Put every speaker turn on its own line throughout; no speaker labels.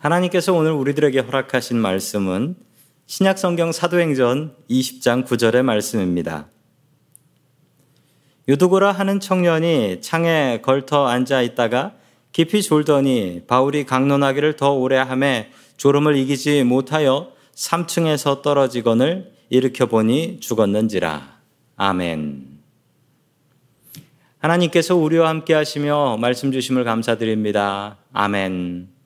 하나님께서 오늘 우리들에게 허락하신 말씀은 신약 성경 사도행전 20장 9절의 말씀입니다. 유두고라 하는 청년이 창에 걸터 앉아 있다가 깊이 졸더니 바울이 강론하기를 더 오래 함에 졸음을 이기지 못하여 3층에서 떨어지건을 일으켜 보니 죽었는지라. 아멘. 하나님께서 우리와 함께 하시며 말씀 주심을 감사드립니다. 아멘.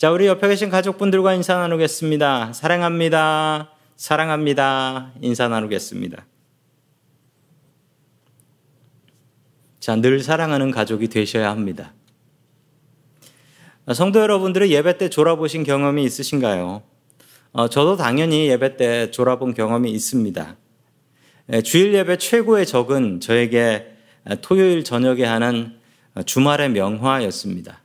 자, 우리 옆에 계신 가족분들과 인사 나누겠습니다. 사랑합니다. 사랑합니다. 인사 나누겠습니다. 자, 늘 사랑하는 가족이 되셔야 합니다. 성도 여러분들은 예배 때 졸아보신 경험이 있으신가요? 어, 저도 당연히 예배 때 졸아본 경험이 있습니다. 예, 주일 예배 최고의 적은 저에게 토요일 저녁에 하는 주말의 명화였습니다.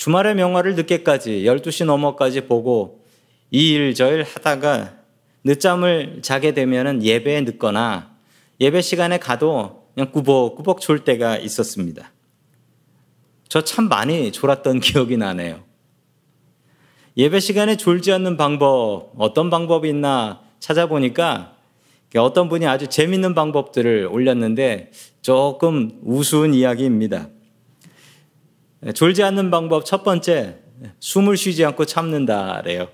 주말의 명화를 늦게까지 12시 넘어까지 보고 이 일 저 일 하다가 늦잠을 자게 되면 예배에 늦거나 예배 시간에 가도 그냥 꾸벅꾸벅 졸 때가 있었습니다. 저 참 많이 졸았던 기억이 나네요. 예배 시간에 졸지 않는 방법, 어떤 방법이 있나 찾아보니까 어떤 분이 아주 재밌는 방법들을 올렸는데 조금 우스운 이야기입니다. 졸지 않는 방법 첫 번째, 숨을 쉬지 않고 참는다래요.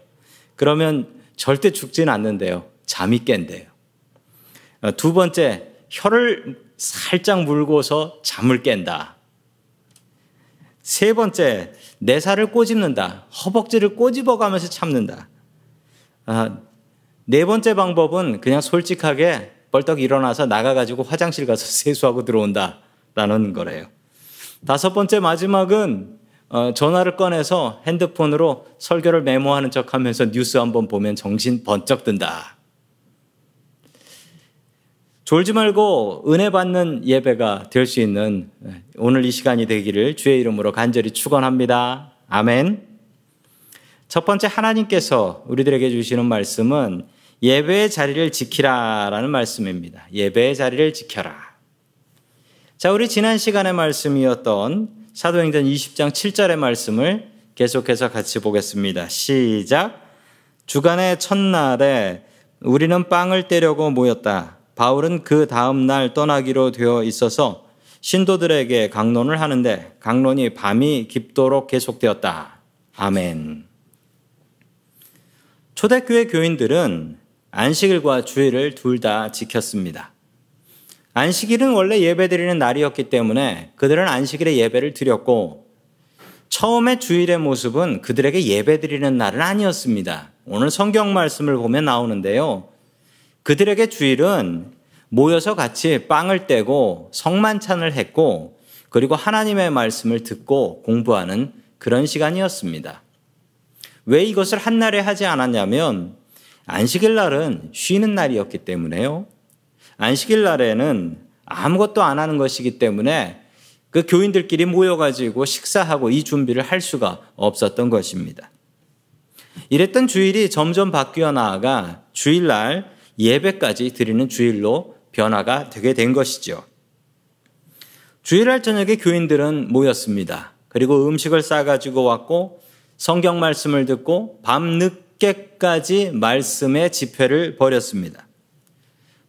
그러면 절대 죽지는 않는데요. 잠이 깬대요. 두 번째, 혀를 살짝 물고서 잠을 깬다. 세 번째, 내 살을 꼬집는다. 허벅지를 꼬집어 가면서 참는다. 아, 네 번째 방법은 그냥 솔직하게 벌떡 일어나서 나가가지고 화장실 가서 세수하고 들어온다라는 거래요. 다섯 번째 마지막은 어, 전화를 꺼내서 핸드폰으로 설교를 메모하는 척 하면서 뉴스 한번 보면 정신 번쩍 든다. 졸지 말고 은혜 받는 예배가 될 수 있는 예, 오늘 이 시간이 되기를 주의 이름으로 간절히 축원합니다. 아멘. 첫 번째 하나님께서 우리들에게 주시는 말씀은 예배의 자리를 지키라라는 말씀입니다. 예배의 자리를 지켜라. 자, 우리 지난 시간의 말씀이었던 사도행전 20장 7절의 말씀을 계속해서 같이 보겠습니다. 시작. 주간의 첫날에 우리는 빵을 떼려고 모였다. 바울은 그 다음 날 떠나기로 되어 있어서 신도들에게 강론을 하는데 강론이 밤이 깊도록 계속되었다. 아멘. 초대교회 교인들은 안식일과 주일을 둘 다 지켰습니다. 안식일은 원래 예배드리는 날이었기 때문에 그들은 안식일에 예배를 드렸고 처음에 주일의 모습은 그들에게 예배드리는 날은 아니었습니다. 오늘 성경 말씀을 보면 나오는데요. 그들에게 주일은 모여서 같이 빵을 떼고 성만찬을 했고 그리고 하나님의 말씀을 듣고 공부하는 그런 시간이었습니다. 왜 이것을 한날에 하지 않았냐면 안식일 날은 쉬는 날이었기 때문에요. 안식일 날에는 아무것도 안 하는 것이기 때문에 그 교인들끼리 모여가지고 식사하고 이 준비를 할 수가 없었던 것입니다. 이랬던 주일이 점점 바뀌어 나아가 주일날 예배까지 드리는 주일로 변화가 되게 된 것이죠. 주일날 저녁에 교인들은 모였습니다. 그리고 음식을 싸가지고 왔고 성경 말씀을 듣고 밤 늦게까지 말씀의 집회를 벌였습니다.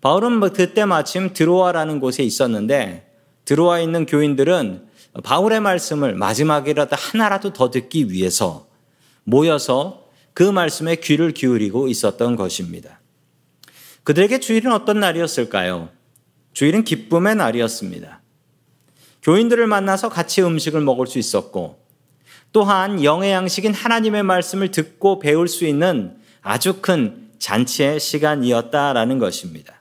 바울은 뭐 그때 마침 드로아라는 곳에 있었는데 드로아 있는 교인들은 바울의 말씀을 마지막이라도 하나라도 더 듣기 위해서 모여서 그 말씀에 귀를 기울이고 있었던 것입니다. 그들에게 주일은 어떤 날이었을까요? 주일은 기쁨의 날이었습니다. 교인들을 만나서 같이 음식을 먹을 수 있었고 또한 영의 양식인 하나님의 말씀을 듣고 배울 수 있는 아주 큰 잔치의 시간이었다라는 것입니다.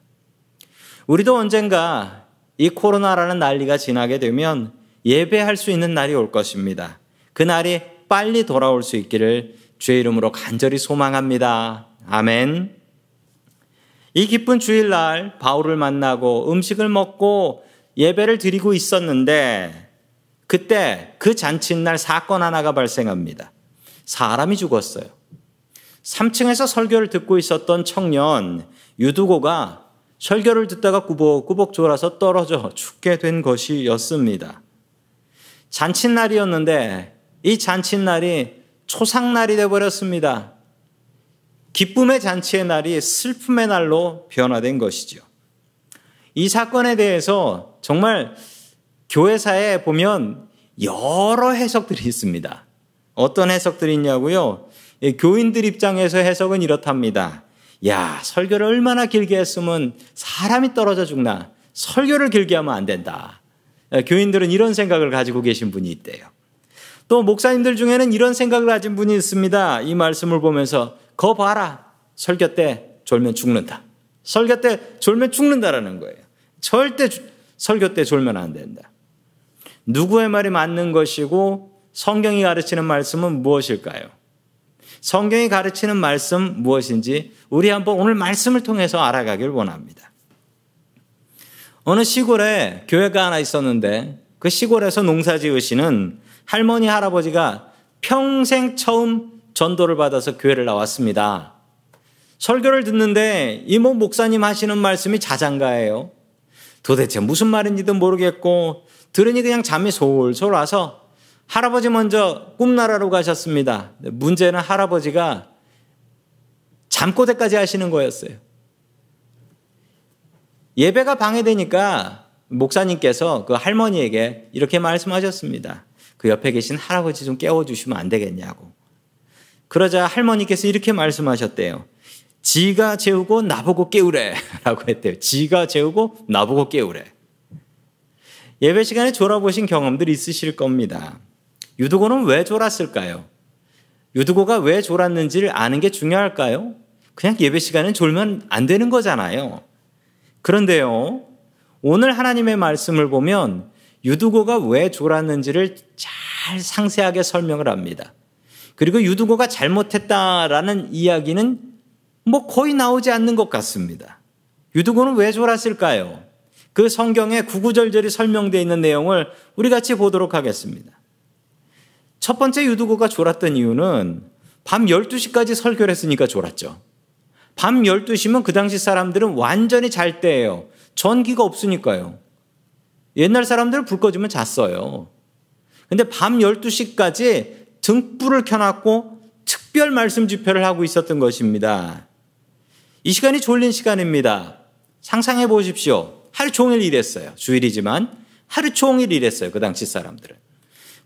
우리도 언젠가 이 코로나라는 난리가 지나게 되면 예배할 수 있는 날이 올 것입니다. 그 날이 빨리 돌아올 수 있기를 주의 이름으로 간절히 소망합니다. 아멘. 이 기쁜 주일날 바울을 만나고 음식을 먹고 예배를 드리고 있었는데 그때 그 잔칫날 사건 하나가 발생합니다. 사람이 죽었어요. 3층에서 설교를 듣고 있었던 청년 유두고가 설교를 듣다가 꾸벅꾸벅 졸아서 떨어져 죽게 된 것이었습니다. 잔칫날이었는데 이 잔칫날이 초상날이 되어버렸습니다. 기쁨의 잔치의 날이 슬픔의 날로 변화된 것이죠. 이 사건에 대해서 정말 교회사에 보면 여러 해석들이 있습니다. 어떤 해석들이 있냐고요? 교인들 입장에서 해석은 이렇답니다. 야, 설교를 얼마나 길게 했으면 사람이 떨어져 죽나. 설교를 길게 하면 안 된다. 교인들은 이런 생각을 가지고 계신 분이 있대요. 또 목사님들 중에는 이런 생각을 가진 분이 있습니다. 이 말씀을 보면서 거 봐라. 설교 때 졸면 죽는다. 설교 때 졸면 죽는다라는 거예요. 절대 설교 때 졸면 안 된다. 누구의 말이 맞는 것이고 성경이 가르치는 말씀은 무엇일까요? 성경이 가르치는 말씀 무엇인지 우리 한번 오늘 말씀을 통해서 알아가길 원합니다. 어느 시골에 교회가 하나 있었는데 그 시골에서 농사 지으시는 할머니 할아버지가 평생 처음 전도를 받아서 교회를 나왔습니다. 설교를 듣는데 이모 목사님 하시는 말씀이 자장가예요. 도대체 무슨 말인지도 모르겠고 들으니 그냥 잠이 솔솔 와서 할아버지 먼저 꿈나라로 가셨습니다. 문제는 할아버지가 잠꼬대까지 하시는 거였어요. 예배가 방해되니까 목사님께서 그 할머니에게 이렇게 말씀하셨습니다. 그 옆에 계신 할아버지 좀 깨워주시면 안 되겠냐고. 그러자 할머니께서 이렇게 말씀하셨대요. 지가 재우고 나보고 깨우래. 라고 했대요. 지가 재우고 나보고 깨우래. 예배 시간에 졸아보신 경험들 있으실 겁니다. 유두고는 왜 졸았을까요? 유두고가 왜 졸았는지를 아는 게 중요할까요? 그냥 예배 시간에 졸면 안 되는 거잖아요. 그런데요, 오늘 하나님의 말씀을 보면 유두고가 왜 졸았는지를 잘 상세하게 설명을 합니다. 그리고 유두고가 잘못했다라는 이야기는 뭐 거의 나오지 않는 것 같습니다. 유두고는 왜 졸았을까요? 그 성경에 구구절절히 설명되어 있는 내용을 우리 같이 보도록 하겠습니다. 첫 번째 유두고가 졸았던 이유는 밤 12시까지 설교를 했으니까 졸았죠. 밤 12시면 그 당시 사람들은 완전히 잘 때예요. 전기가 없으니까요. 옛날 사람들 불 꺼주면 잤어요. 근데 밤 12시까지 등불을 켜놨고 특별 말씀 집회를 하고 있었던 것입니다. 이 시간이 졸린 시간입니다. 상상해 보십시오. 하루 종일 일했어요. 주일이지만 하루 종일 일했어요. 그 당시 사람들은.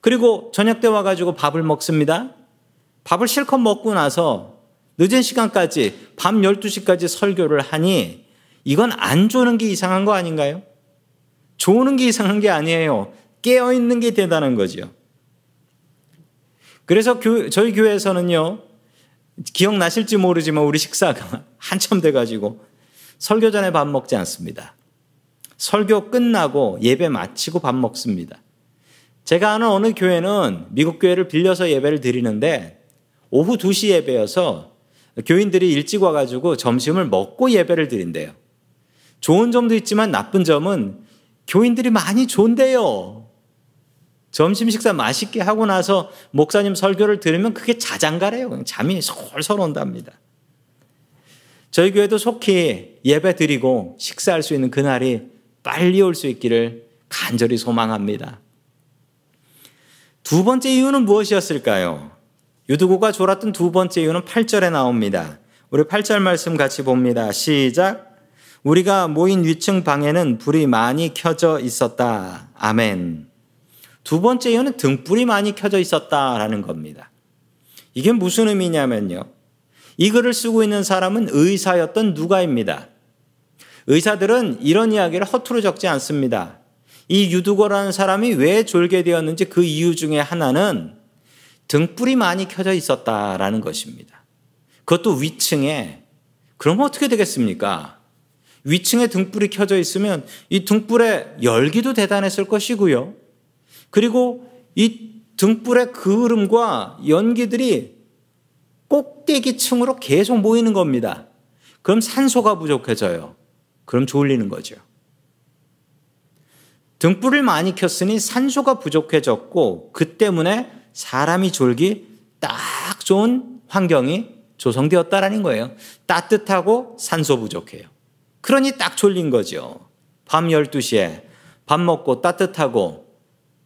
그리고 저녁 때 와가지고 밥을 먹습니다. 밥을 실컷 먹고 나서 늦은 시간까지 밤 12시까지 설교를 하니 이건 안 조는 게 이상한 거 아닌가요? 조는 게 이상한 게 아니에요. 깨어 있는 게 대단한 거죠. 그래서 교, 저희 교회에서는요, 기억나실지 모르지만 우리 식사가 한참 돼 가지고 설교 전에 밥 먹지 않습니다. 설교 끝나고 예배 마치고 밥 먹습니다. 제가 아는 어느 교회는 미국 교회를 빌려서 예배를 드리는데 오후 2시 예배여서 교인들이 일찍 와가지고 점심을 먹고 예배를 드린대요. 좋은 점도 있지만 나쁜 점은 교인들이 많이 존대요. 점심 식사 맛있게 하고 나서 목사님 설교를 들으면 그게 자장가래요. 잠이 솔솔 온답니다. 저희 교회도 속히 예배 드리고 식사할 수 있는 그날이 빨리 올 수 있기를 간절히 소망합니다. 두 번째 이유는 무엇이었을까요? 유두고가 졸았던 두 번째 이유는 8절에 나옵니다. 우리 8절 말씀 같이 봅니다. 시작. 우리가 모인 위층 방에는 불이 많이 켜져 있었다. 아멘. 두 번째 이유는 등불이 많이 켜져 있었다라는 겁니다. 이게 무슨 의미냐면요. 이 글을 쓰고 있는 사람은 의사였던 누가입니다. 의사들은 이런 이야기를 허투루 적지 않습니다. 이 유두거라는 사람이 왜 졸게 되었는지 그 이유 중에 하나는 등불이 많이 켜져 있었다라는 것입니다. 그것도 위층에 그럼 어떻게 되겠습니까? 위층에 등불이 켜져 있으면 이 등불의 열기도 대단했을 것이고요. 그리고 이 등불의 그을음과 연기들이 꼭대기 층으로 계속 모이는 겁니다. 그럼 산소가 부족해져요. 그럼 졸리는 거죠. 등불을 많이 켰으니 산소가 부족해졌고 그 때문에 사람이 졸기 딱 좋은 환경이 조성되었다라는 거예요. 따뜻하고 산소 부족해요. 그러니 딱 졸린 거죠. 밤 12시에 밥 먹고 따뜻하고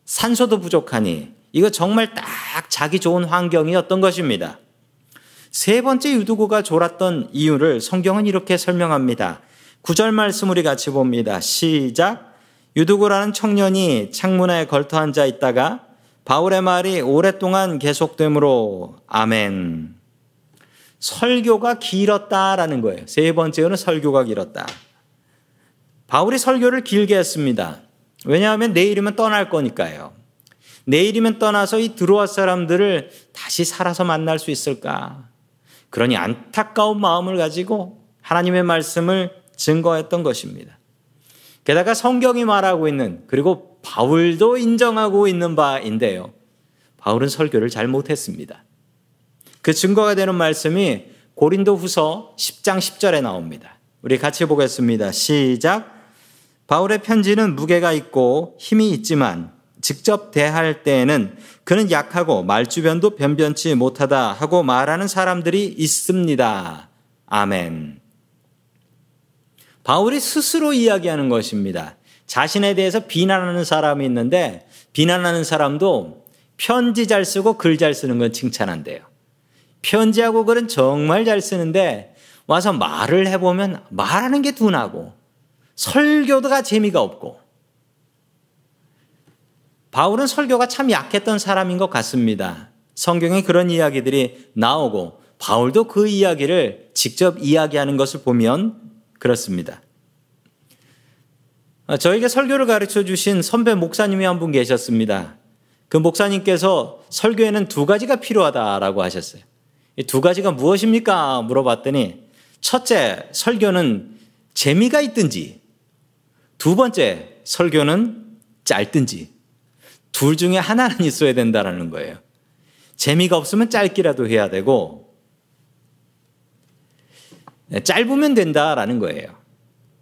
산소도 부족하니 이거 정말 딱 자기 좋은 환경이었던 것입니다. 세 번째 유두고가 졸았던 이유를 성경은 이렇게 설명합니다. 구절 말씀 우리 같이 봅니다. 시작. 유두고라는 청년이 창문에 걸터 앉아 있다가 바울의 말이 오랫동안 계속되므로 아멘. 설교가 길었다라는 거예요. 세 번째는 설교가 길었다. 바울이 설교를 길게 했습니다. 왜냐하면 내일이면 떠날 거니까요. 내일이면 떠나서 이 들어왔 사람들을 다시 살아서 만날 수 있을까? 그러니 안타까운 마음을 가지고 하나님의 말씀을 증거했던 것입니다. 게다가 성경이 말하고 있는 그리고 바울도 인정하고 있는 바인데요. 바울은 설교를 잘 못했습니다. 그 증거가 되는 말씀이 고린도 후서 10장 10절에 나옵니다. 우리 같이 보겠습니다. 시작. 바울의 편지는 무게가 있고 힘이 있지만 직접 대할 때에는 그는 약하고 말주변도 변변치 못하다 하고 말하는 사람들이 있습니다. 아멘. 바울이 스스로 이야기하는 것입니다. 자신에 대해서 비난하는 사람이 있는데 비난하는 사람도 편지 잘 쓰고 글 잘 쓰는 건 칭찬한대요. 편지하고 글은 정말 잘 쓰는데 와서 말을 해보면 말하는 게 둔하고 설교가 재미가 없고 바울은 설교가 참 약했던 사람인 것 같습니다. 성경에 그런 이야기들이 나오고 바울도 그 이야기를 직접 이야기하는 것을 보면 그렇습니다. 저에게 설교를 가르쳐 주신 선배 목사님이 한 분 계셨습니다. 그 목사님께서 설교에는 두 가지가 필요하다라고 하셨어요. 이두 가지가 무엇입니까? 물어봤더니 첫째, 설교는 재미가 있든지 두 번째, 설교는 짧든지 둘 중에 하나는 있어야 된다라는 거예요. 재미가 없으면 짧기라도 해야 되고 네, 짧으면 된다라는 거예요.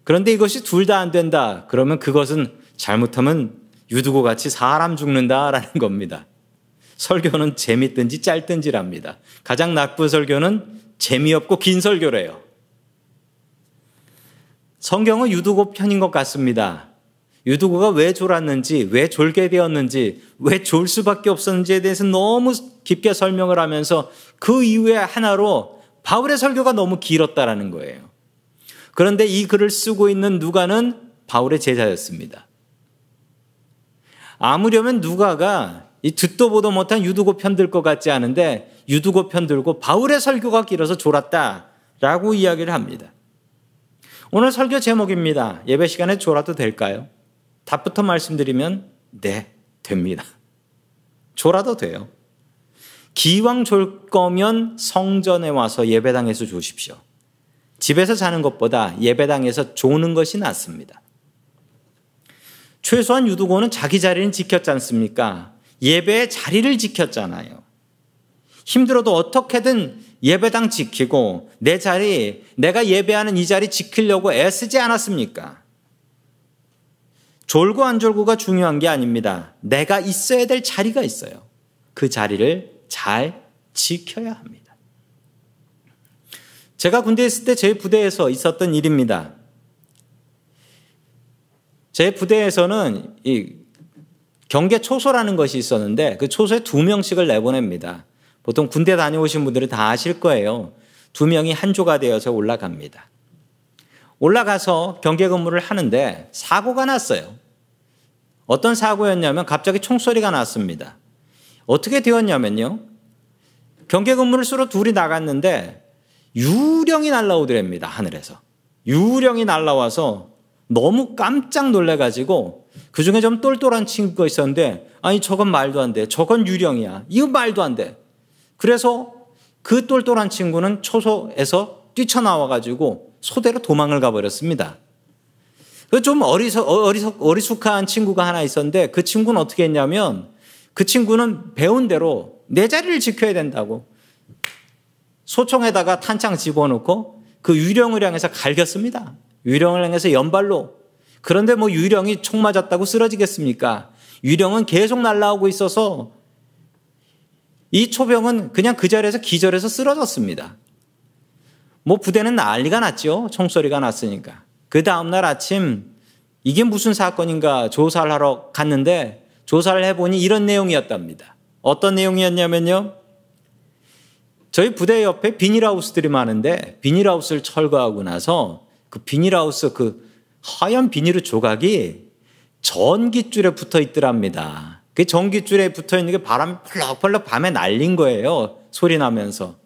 그런데 이것이 둘 다 안 된다. 그러면 그것은 잘못하면 유두고 같이 사람 죽는다라는 겁니다. 설교는 재밌든지 짧든지랍니다. 가장 나쁜 설교는 재미없고 긴 설교래요. 성경은 유두고 편인 것 같습니다. 유두고가 왜 졸았는지, 왜 졸게 되었는지, 왜 졸 수밖에 없었는지에 대해서 너무 깊게 설명을 하면서 그 이후에 하나로 바울의 설교가 너무 길었다라는 거예요. 그런데 이 글을 쓰고 있는 누가는 바울의 제자였습니다. 아무려면 누가가 이 듣도 보도 못한 유두고 편들 것 같지 않은데 유두고 편들고 바울의 설교가 길어서 졸았다라고 이야기를 합니다. 오늘 설교 제목입니다. 예배 시간에 졸아도 될까요? 답부터 말씀드리면 네, 됩니다. 졸아도 돼요. 기왕 졸 거면 성전에 와서 예배당에서 조십시오. 집에서 자는 것보다 예배당에서 조는 것이 낫습니다. 최소한 유두고는 자기 자리는 지켰지 않습니까? 예배의 자리를 지켰잖아요. 힘들어도 어떻게든 예배당 지키고 내 자리, 내가 예배하는 이 자리 지키려고 애쓰지 않았습니까? 졸고 안 졸고가 중요한 게 아닙니다. 내가 있어야 될 자리가 있어요. 그 자리를 잘 지켜야 합니다. 제가 군대에 있을 때 제 부대에서 있었던 일입니다. 제 부대에서는 이 경계 초소라는 것이 있었는데 그 초소에 두 명씩을 내보냅니다. 보통 군대 다녀오신 분들은 다 아실 거예요. 두 명이 한 조가 되어서 올라갑니다. 올라가서 경계 근무를 하는데 사고가 났어요. 어떤 사고였냐면 갑자기 총소리가 났습니다. 어떻게 되었냐면요. 경계 근무를 쓰러 둘이 나갔는데 유령이 날라오더랍니다. 하늘에서. 유령이 날라와서 너무 깜짝 놀래가지고 그 중에 좀 똘똘한 친구가 있었는데 아니 저건 말도 안 돼. 저건 유령이야. 이거 말도 안 돼. 그래서 그 똘똘한 친구는 초소에서 뛰쳐나와가지고 소대로 도망을 가버렸습니다. 그좀 어리석, 어리석, 어리숙한 친구가 하나 있었는데 그 친구는 어떻게 했냐면 그 친구는 배운 대로 내 자리를 지켜야 된다고 소총에다가 탄창 집어넣고 그 유령을 향해서 갈겼습니다. 유령을 향해서 연발로. 그런데 뭐 유령이 총 맞았다고 쓰러지겠습니까? 유령은 계속 날라오고 있어서 이 초병은 그냥 그 자리에서 기절해서 쓰러졌습니다. 뭐 부대는 난리가 났죠. 총소리가 났으니까. 그 다음날 아침 이게 무슨 사건인가 조사를 하러 갔는데 조사를 해보니 이런 내용이었답니다. 어떤 내용이었냐면요. 저희 부대 옆에 비닐하우스들이 많은데 비닐하우스를 철거하고 나서 그 비닐하우스 그 하얀 비닐 조각이 전기줄에 붙어 있더랍니다. 그 전기줄에 붙어 있는 게 바람이 펄럭펄럭 밤에 날린 거예요. 소리 나면서.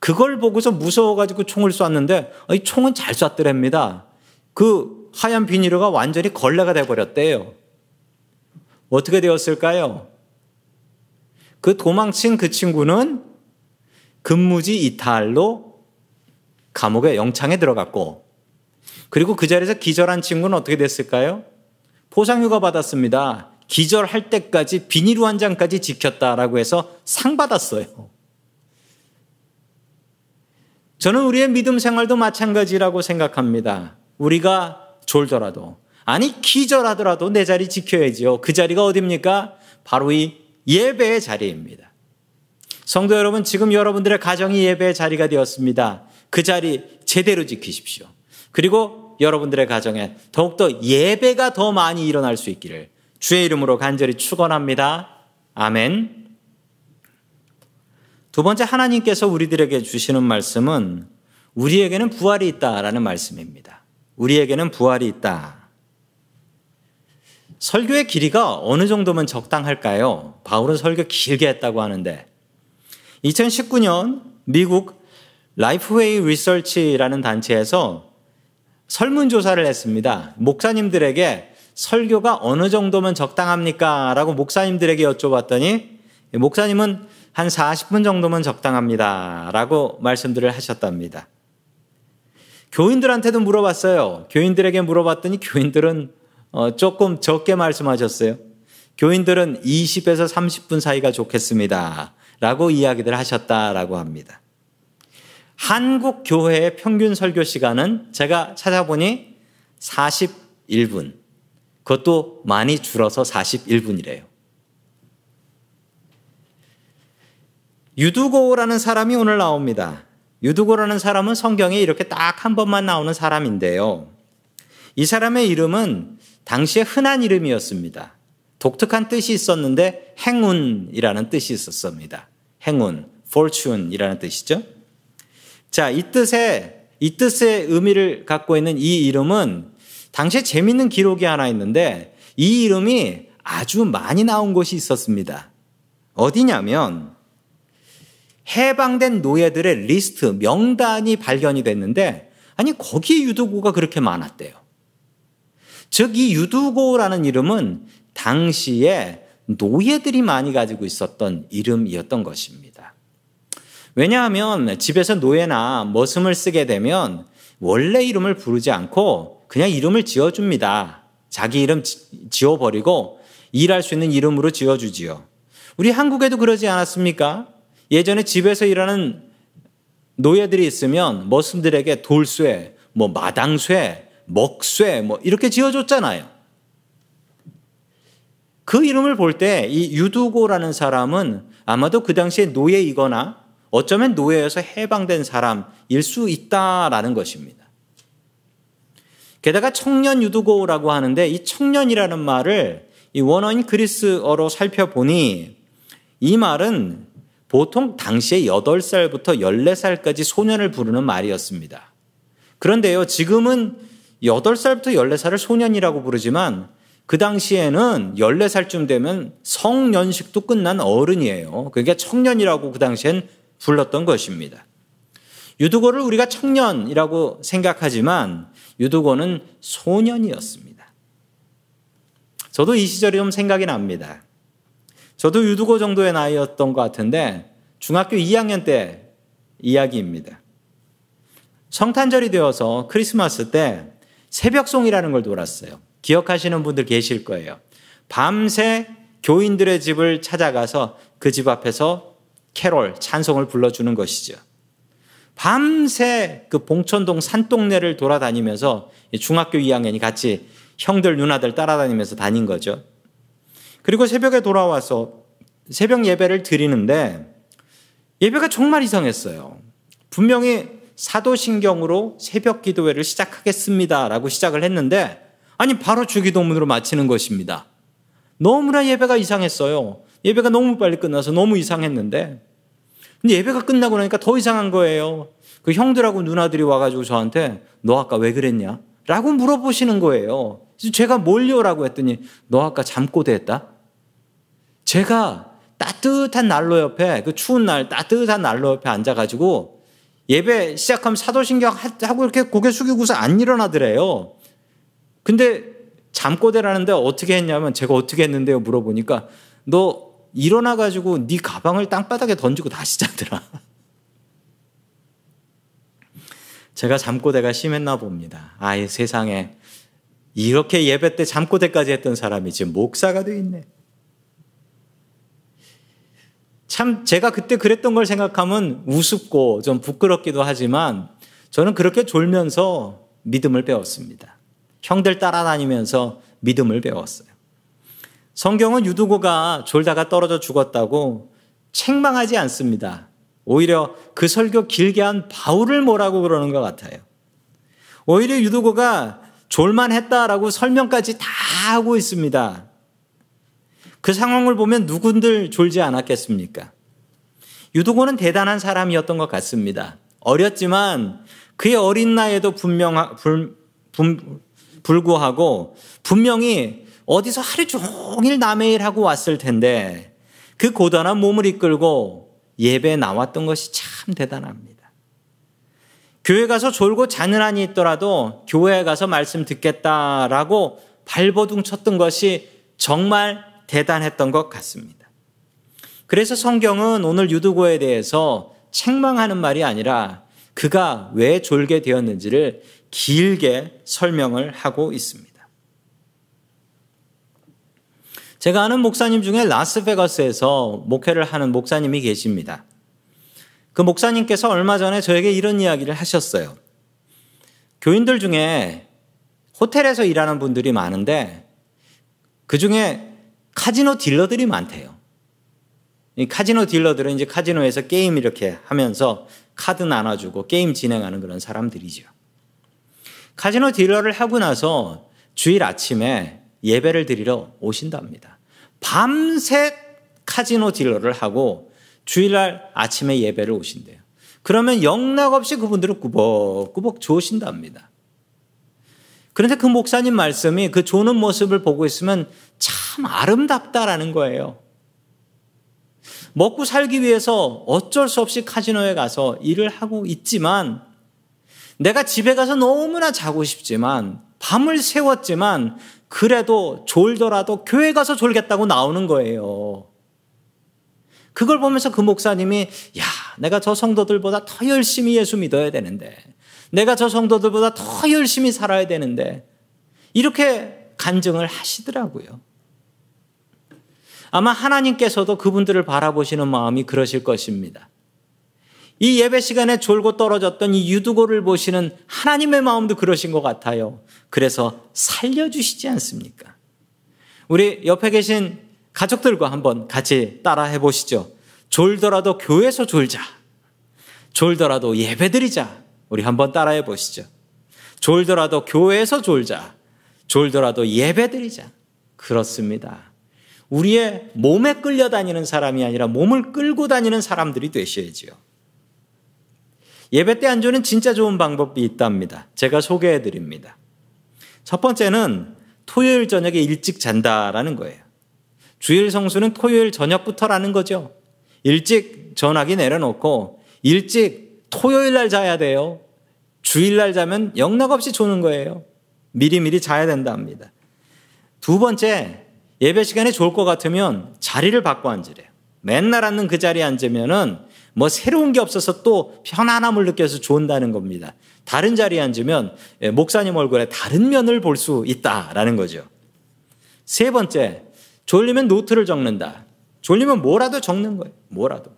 그걸 보고서 무서워가지고 총을 쐈는데 이 총은 잘 쐈더랍니다. 그 하얀 비닐가 완전히 걸레가 돼버렸대요. 어떻게 되었을까요? 그 도망친 그 친구는 근무지 이탈로 감옥에 영창에 들어갔고 그리고 그 자리에서 기절한 친구는 어떻게 됐을까요? 포상휴가 받았습니다. 기절할 때까지 비닐 한 장까지 지켰다라고 해서 상 받았어요. 저는 우리의 믿음 생활도 마찬가지라고 생각합니다. 우리가 졸더라도 아니 기절하더라도 내 자리 지켜야지요. 그 자리가 어디입니까? 바로 이 예배의 자리입니다. 성도 여러분, 지금 여러분들의 가정이 예배의 자리가 되었습니다. 그 자리 제대로 지키십시오. 그리고 여러분들의 가정에 더욱더 예배가 더 많이 일어날 수 있기를 주의 이름으로 간절히 축원합니다. 아멘. 두 번째 하나님께서 우리들에게 주시는 말씀은 우리에게는 부활이 있다라는 말씀입니다. 우리에게는 부활이 있다. 설교의 길이가 어느 정도면 적당할까요? 바울은 설교 길게 했다고 하는데 2019년 미국 라이프웨이 리서치라는 단체에서 설문조사를 했습니다. 목사님들에게 설교가 어느 정도면 적당합니까? 라고 목사님들에게 여쭤봤더니 목사님은 한 40분 정도면 적당합니다. 라고 말씀들을 하셨답니다. 교인들한테도 물어봤어요. 교인들에게 물어봤더니 교인들은 어, 조금 적게 말씀하셨어요. 교인들은 20에서 30분 사이가 좋겠습니다. 라고 이야기들 하셨다라고 합니다. 한국 교회의 평균 설교 시간은 제가 찾아보니 41분. 그것도 많이 줄어서 41분이래요. 유두고라는 사람이 오늘 나옵니다. 유두고라는 사람은 성경에 이렇게 딱 한 번만 나오는 사람인데요. 이 사람의 이름은 당시에 흔한 이름이었습니다. 독특한 뜻이 있었는데 행운이라는 뜻이 있었습니다. 행운, fortune이라는 뜻이죠. 자, 이 뜻에 이 뜻의 의미를 갖고 있는 이 이름은 당시에 재밌는 기록이 하나 있는데 이 이름이 아주 많이 나온 곳이 있었습니다. 어디냐면 해방된 노예들의 리스트, 명단이 발견이 됐는데 아니 거기에 유두고가 그렇게 많았대요. 즉 이 유두고라는 이름은 당시에 노예들이 많이 가지고 있었던 이름이었던 것입니다. 왜냐하면 집에서 노예나 머슴을 쓰게 되면 원래 이름을 부르지 않고 그냥 이름을 지어줍니다. 자기 이름 지어버리고 일할 수 있는 이름으로 지어주지요. 우리 한국에도 그러지 않았습니까? 예전에 집에서 일하는 노예들이 있으면 머슴들에게 돌쇠, 뭐 마당쇠, 먹쇠, 뭐 이렇게 지어줬잖아요. 그 이름을 볼 때 이 유두고라는 사람은 아마도 그 당시에 노예이거나 어쩌면 노예에서 해방된 사람일 수 있다라는 것입니다. 게다가 청년 유두고라고 하는데 이 청년이라는 말을 이 원어인 그리스어로 살펴보니 이 말은 보통 당시에 8살부터 14살까지 소년을 부르는 말이었습니다. 그런데요, 지금은 8살부터 14살을 소년이라고 부르지만 그 당시에는 14살쯤 되면 성년식도 끝난 어른이에요. 그게 청년이라고 그 당시엔 불렀던 것입니다. 유두고를 우리가 청년이라고 생각하지만 유두고는 소년이었습니다. 저도 이 시절이 좀 생각이 납니다. 저도 유두고 정도의 나이였던 것 같은데 중학교 2학년 때 이야기입니다. 성탄절이 되어서 크리스마스 때 새벽송이라는 걸 돌았어요. 기억하시는 분들 계실 거예요. 밤새 교인들의 집을 찾아가서 그 집 앞에서 캐롤, 찬송을 불러주는 것이죠. 밤새 그 봉천동 산동네를 돌아다니면서 중학교 2학년이 같이 형들, 누나들 따라다니면서 다닌 거죠. 그리고 새벽에 돌아와서 새벽 예배를 드리는데 예배가 정말 이상했어요. 분명히 사도신경으로 새벽 기도회를 시작하겠습니다 라고 시작을 했는데 아니 바로 주기도문으로 마치는 것입니다. 너무나 예배가 이상했어요. 예배가 너무 빨리 끝나서 너무 이상했는데 근데 예배가 끝나고 나니까 더 이상한 거예요. 그 형들하고 누나들이 와가지고 저한테 너 아까 왜 그랬냐? 라고 물어보시는 거예요. 제가 뭘요 라고 했더니 너 아까 잠꼬대 했다? 제가 따뜻한 난로 옆에 그 추운 날 따뜻한 난로 옆에 앉아가지고 예배 시작하면 사도신경 하고 이렇게 고개 숙이고서 안 일어나더래요. 근데 잠꼬대라는데 어떻게 했냐면 제가 어떻게 했는데요 물어보니까 너 일어나 가지고 네 가방을 땅바닥에 던지고 다시 자더라. 제가 잠꼬대가 심했나 봅니다. 아예 세상에 이렇게 예배 때 잠꼬대까지 했던 사람이 지금 목사가 돼 있네. 참 제가 그때 그랬던 걸 생각하면 우습고 좀 부끄럽기도 하지만 저는 그렇게 졸면서 믿음을 배웠습니다. 형들 따라다니면서 믿음을 배웠어요. 성경은 유두고가 졸다가 떨어져 죽었다고 책망하지 않습니다. 오히려 그 설교 길게 한 바울을 뭐라고 그러는 것 같아요. 오히려 유두고가 졸만 했다라고 설명까지 다 하고 있습니다. 그 상황을 보면 누군들 졸지 않았겠습니까? 유두고는 대단한 사람이었던 것 같습니다. 어렸지만 그의 어린 나이에도 분명 불, 불, 불구하고 분명히 어디서 하루 종일 남의 일 하고 왔을 텐데 그 고단한 몸을 이끌고 예배에 나왔던 것이 참 대단합니다. 교회 가서 졸고 한이 있더라도 교회에 가서 말씀 듣겠다라고 발버둥 쳤던 것이 정말 대단했던 것 같습니다. 그래서 성경은 오늘 유두고에 대해서 책망하는 말이 아니라 그가 왜 졸게 되었는지를 길게 설명을 하고 있습니다. 제가 아는 목사님 중에 라스베가스에서 목회를 하는 목사님이 계십니다. 그 목사님께서 얼마 전에 저에게 이런 이야기를 하셨어요. 교인들 중에 호텔에서 일하는 분들이 많은데 그 중에 카지노 딜러들이 많대요. 이 카지노 딜러들은 이제 카지노에서 게임 이렇게 하면서 카드 나눠주고 게임 진행하는 그런 사람들이죠. 카지노 딜러를 하고 나서 주일 아침에 예배를 드리러 오신답니다. 밤새 카지노 딜러를 하고 주일날 아침에 예배를 오신대요. 그러면 영락 없이 그분들은 꾸벅꾸벅 좋으신답니다. 그런데 그 목사님 말씀이 그 조는 모습을 보고 있으면 참 아름답다라는 거예요. 먹고 살기 위해서 어쩔 수 없이 카지노에 가서 일을 하고 있지만 내가 집에 가서 너무나 자고 싶지만 밤을 새웠지만 그래도 졸더라도 교회 가서 졸겠다고 나오는 거예요. 그걸 보면서 그 목사님이 야, 내가 저 성도들보다 더 열심히 예수 믿어야 되는데 내가 저 성도들보다 더 열심히 살아야 되는데 이렇게 간증을 하시더라고요. 아마 하나님께서도 그분들을 바라보시는 마음이 그러실 것입니다. 이 예배 시간에 졸고 떨어졌던 이 유두고를 보시는 하나님의 마음도 그러신 것 같아요. 그래서 살려주시지 않습니까? 우리 옆에 계신 가족들과 한번 같이 따라 해보시죠. 졸더라도 교회에서 졸자. 졸더라도 예배 드리자. 우리 한번 따라 해 보시죠. 졸더라도 교회에서 졸자. 졸더라도 예배드리자. 그렇습니다. 우리의 몸에 끌려다니는 사람이 아니라 몸을 끌고 다니는 사람들이 되셔야지요. 예배 때 안주는 진짜 좋은 방법이 있답니다. 제가 소개해 드립니다. 첫 번째는 토요일 저녁에 일찍 잔다라는 거예요. 주일 성수는 토요일 저녁부터라는 거죠. 일찍 전화기 내려놓고 일찍 토요일 날 자야 돼요. 주일 날 자면 영락없이 조는 거예요. 미리미리 자야 된답니다. 두 번째, 예배 시간에 좋을 것 같으면 자리를 바꿔 앉으래요. 맨날 앉는 그 자리에 앉으면은 뭐 새로운 게 없어서 또 편안함을 느껴서 좋은다는 겁니다. 다른 자리에 앉으면 예, 목사님 얼굴에 다른 면을 볼 수 있다라는 거죠. 세 번째, 졸리면 노트를 적는다. 졸리면 뭐라도 적는 거예요. 뭐라도.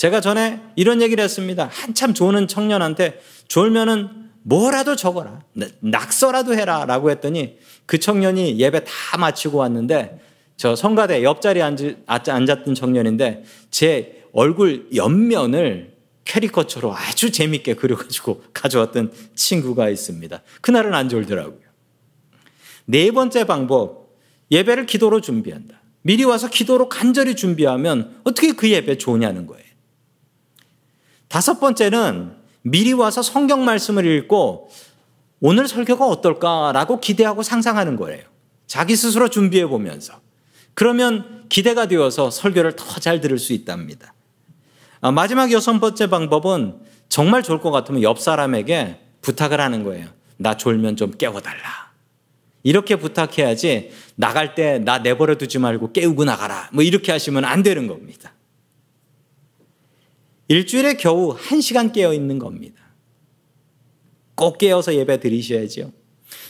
제가 전에 이런 얘기를 했습니다. 한참 조는 청년한테 졸면은 뭐라도 적어라. 낙서라도 해라. 라고 했더니 그 청년이 예배 다 마치고 왔는데 저 성가대 옆자리에 앉았던 청년인데 제 얼굴 옆면을 캐리커처로 아주 재밌게 그려가지고 가져왔던 친구가 있습니다. 그날은 안 졸더라고요. 네 번째 방법, 예배를 기도로 준비한다. 미리 와서 기도로 간절히 준비하면 어떻게 그 예배 좋냐는 거예요. 다섯 번째는 미리 와서 성경 말씀을 읽고 오늘 설교가 어떨까라고 기대하고 상상하는 거예요. 자기 스스로 준비해 보면서. 그러면 기대가 되어서 설교를 더 잘 들을 수 있답니다. 아, 마지막 여섯 번째 방법은 정말 좋을 것 같으면 옆 사람에게 부탁을 하는 거예요. 나 졸면 좀 깨워달라. 이렇게 부탁해야지 나갈 때 나 내버려 두지 말고 깨우고 나가라. 뭐 이렇게 하시면 안 되는 겁니다. 일주일에 겨우 한 시간 깨어 있는 겁니다. 꼭 깨어서 예배 드리셔야죠.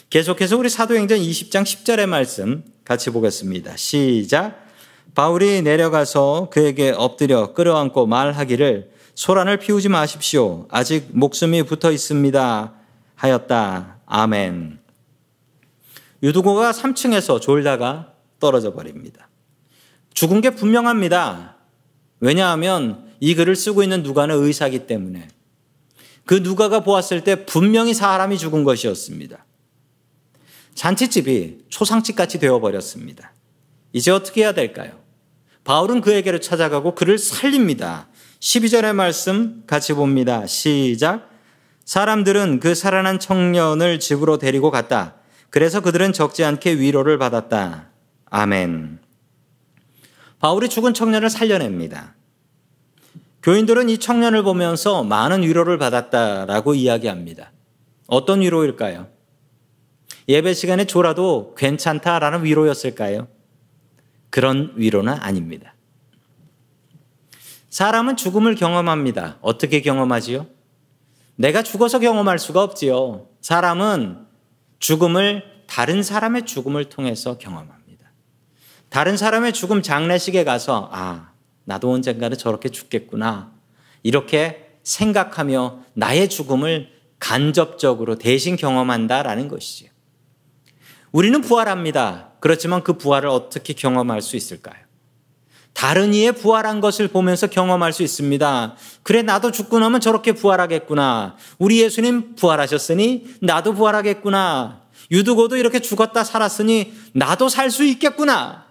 계속해서 우리 사도행전 20장 10절의 말씀 같이 보겠습니다. 시작. 바울이 내려가서 그에게 엎드려 끌어안고 말하기를 소란을 피우지 마십시오. 아직 목숨이 붙어 있습니다. 하였다. 아멘. 유두고가 3층에서 졸다가 떨어져 버립니다. 죽은 게 분명합니다. 왜냐하면 이 글을 쓰고 있는 누가는 의사기 때문에 그 누가가 보았을 때 분명히 사람이 죽은 것이었습니다. 잔치집이 초상집 같이 되어버렸습니다. 이제 어떻게 해야 될까요? 바울은 그에게로 찾아가고 그를 살립니다. 12절의 말씀 같이 봅니다. 시작. 사람들은 그 살아난 청년을 집으로 데리고 갔다. 그래서 그들은 적지 않게 위로를 받았다. 아멘. 바울이 죽은 청년을 살려냅니다. 교인들은 이 청년을 보면서 많은 위로를 받았다라고 이야기합니다. 어떤 위로일까요? 예배 시간에 졸아도 괜찮다라는 위로였을까요? 그런 위로는 아닙니다. 사람은 죽음을 경험합니다. 어떻게 경험하지요? 내가 죽어서 경험할 수가 없지요. 사람은 죽음을 다른 사람의 죽음을 통해서 경험합니다. 다른 사람의 죽음 장례식에 가서 아, 나도 언젠가는 저렇게 죽겠구나. 이렇게 생각하며 나의 죽음을 간접적으로 대신 경험한다라는 것이지요. 우리는 부활합니다. 그렇지만 그 부활을 어떻게 경험할 수 있을까요? 다른 이의 부활한 것을 보면서 경험할 수 있습니다. 그래, 나도 죽고 나면 저렇게 부활하겠구나. 우리 예수님 부활하셨으니 나도 부활하겠구나. 유두고도 이렇게 죽었다 살았으니 나도 살 수 있겠구나.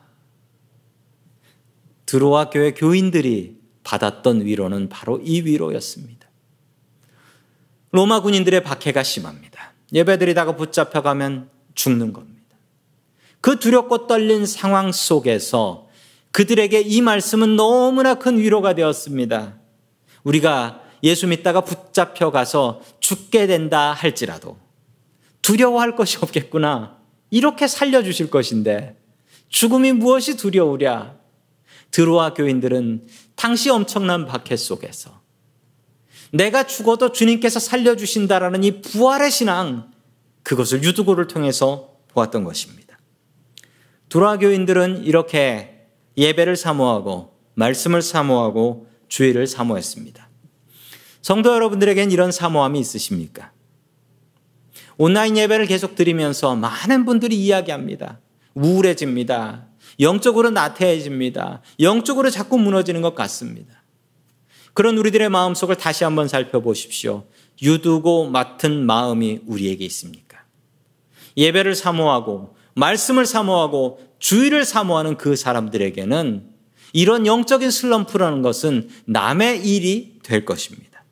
드로아 교회 교인들이 받았던 위로는 바로 이 위로였습니다. 로마 군인들의 박해가 심합니다. 예배드리다가 붙잡혀가면 죽는 겁니다. 그 두렵고 떨린 상황 속에서 그들에게 이 말씀은 너무나 큰 위로가 되었습니다. 우리가 예수 믿다가 붙잡혀 가서 죽게 된다 할지라도 두려워할 것이 없겠구나. 이렇게 살려주실 것인데 죽음이 무엇이 두려우랴. 드로아 교인들은 당시 엄청난 박해 속에서 내가 죽어도 주님께서 살려주신다라는 이 부활의 신앙, 그것을 유두고를 통해서 보았던 것입니다. 드로아 교인들은 이렇게 예배를 사모하고 말씀을 사모하고 주의를 사모했습니다. 성도 여러분들에겐 이런 사모함이 있으십니까? 온라인 예배를 계속 드리면서 많은 분들이 이야기합니다. 우울해집니다. 영적으로 나태해집니다. 영적으로 자꾸 무너지는 것 같습니다. 그런 우리들의 마음속을 다시 한번 살펴보십시오. 유두고 맡은 마음이 우리에게 있습니까? 예배를 사모하고 말씀을 사모하고 주의를 사모하는 그 사람들에게는 이런 영적인 슬럼프라는 것은 남의 일이 될 것입니다.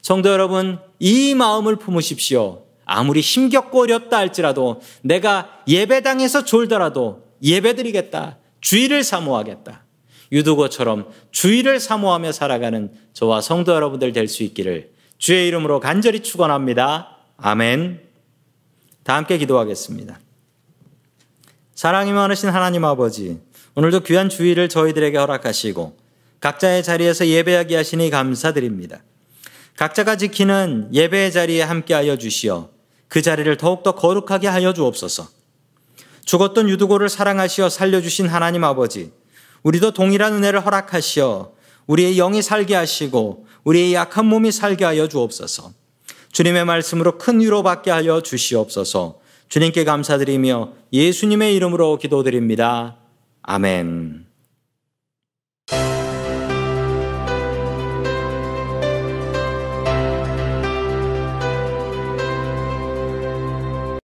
성도 여러분, 이 마음을 품으십시오. 아무리 힘겹고 어렵다 할지라도 내가 예배당에서 졸더라도 예배드리겠다. 주의를 사모하겠다. 유두고처럼 주의를 사모하며 살아가는 저와 성도 여러분들 될 수 있기를 주의 이름으로 간절히 축원합니다. 아멘. 다 함께 기도하겠습니다. 사랑이 많으신 하나님 아버지, 오늘도 귀한 주의를 저희들에게 허락하시고 각자의 자리에서 예배하게 하시니 감사드립니다. 각자가 지키는 예배의 자리에 함께하여 주시어 그 자리를 더욱더 거룩하게 하여 주옵소서. 죽었던 유두고를 사랑하시어 살려주신 하나님 아버지, 우리도 동일한 은혜를 허락하시어 우리의 영이 살게 하시고 우리의 약한 몸이 살게 하여 주옵소서. 주님의 말씀으로 큰 위로 받게 하여 주시옵소서. 주님께 감사드리며 예수님의 이름으로 기도드립니다. 아멘.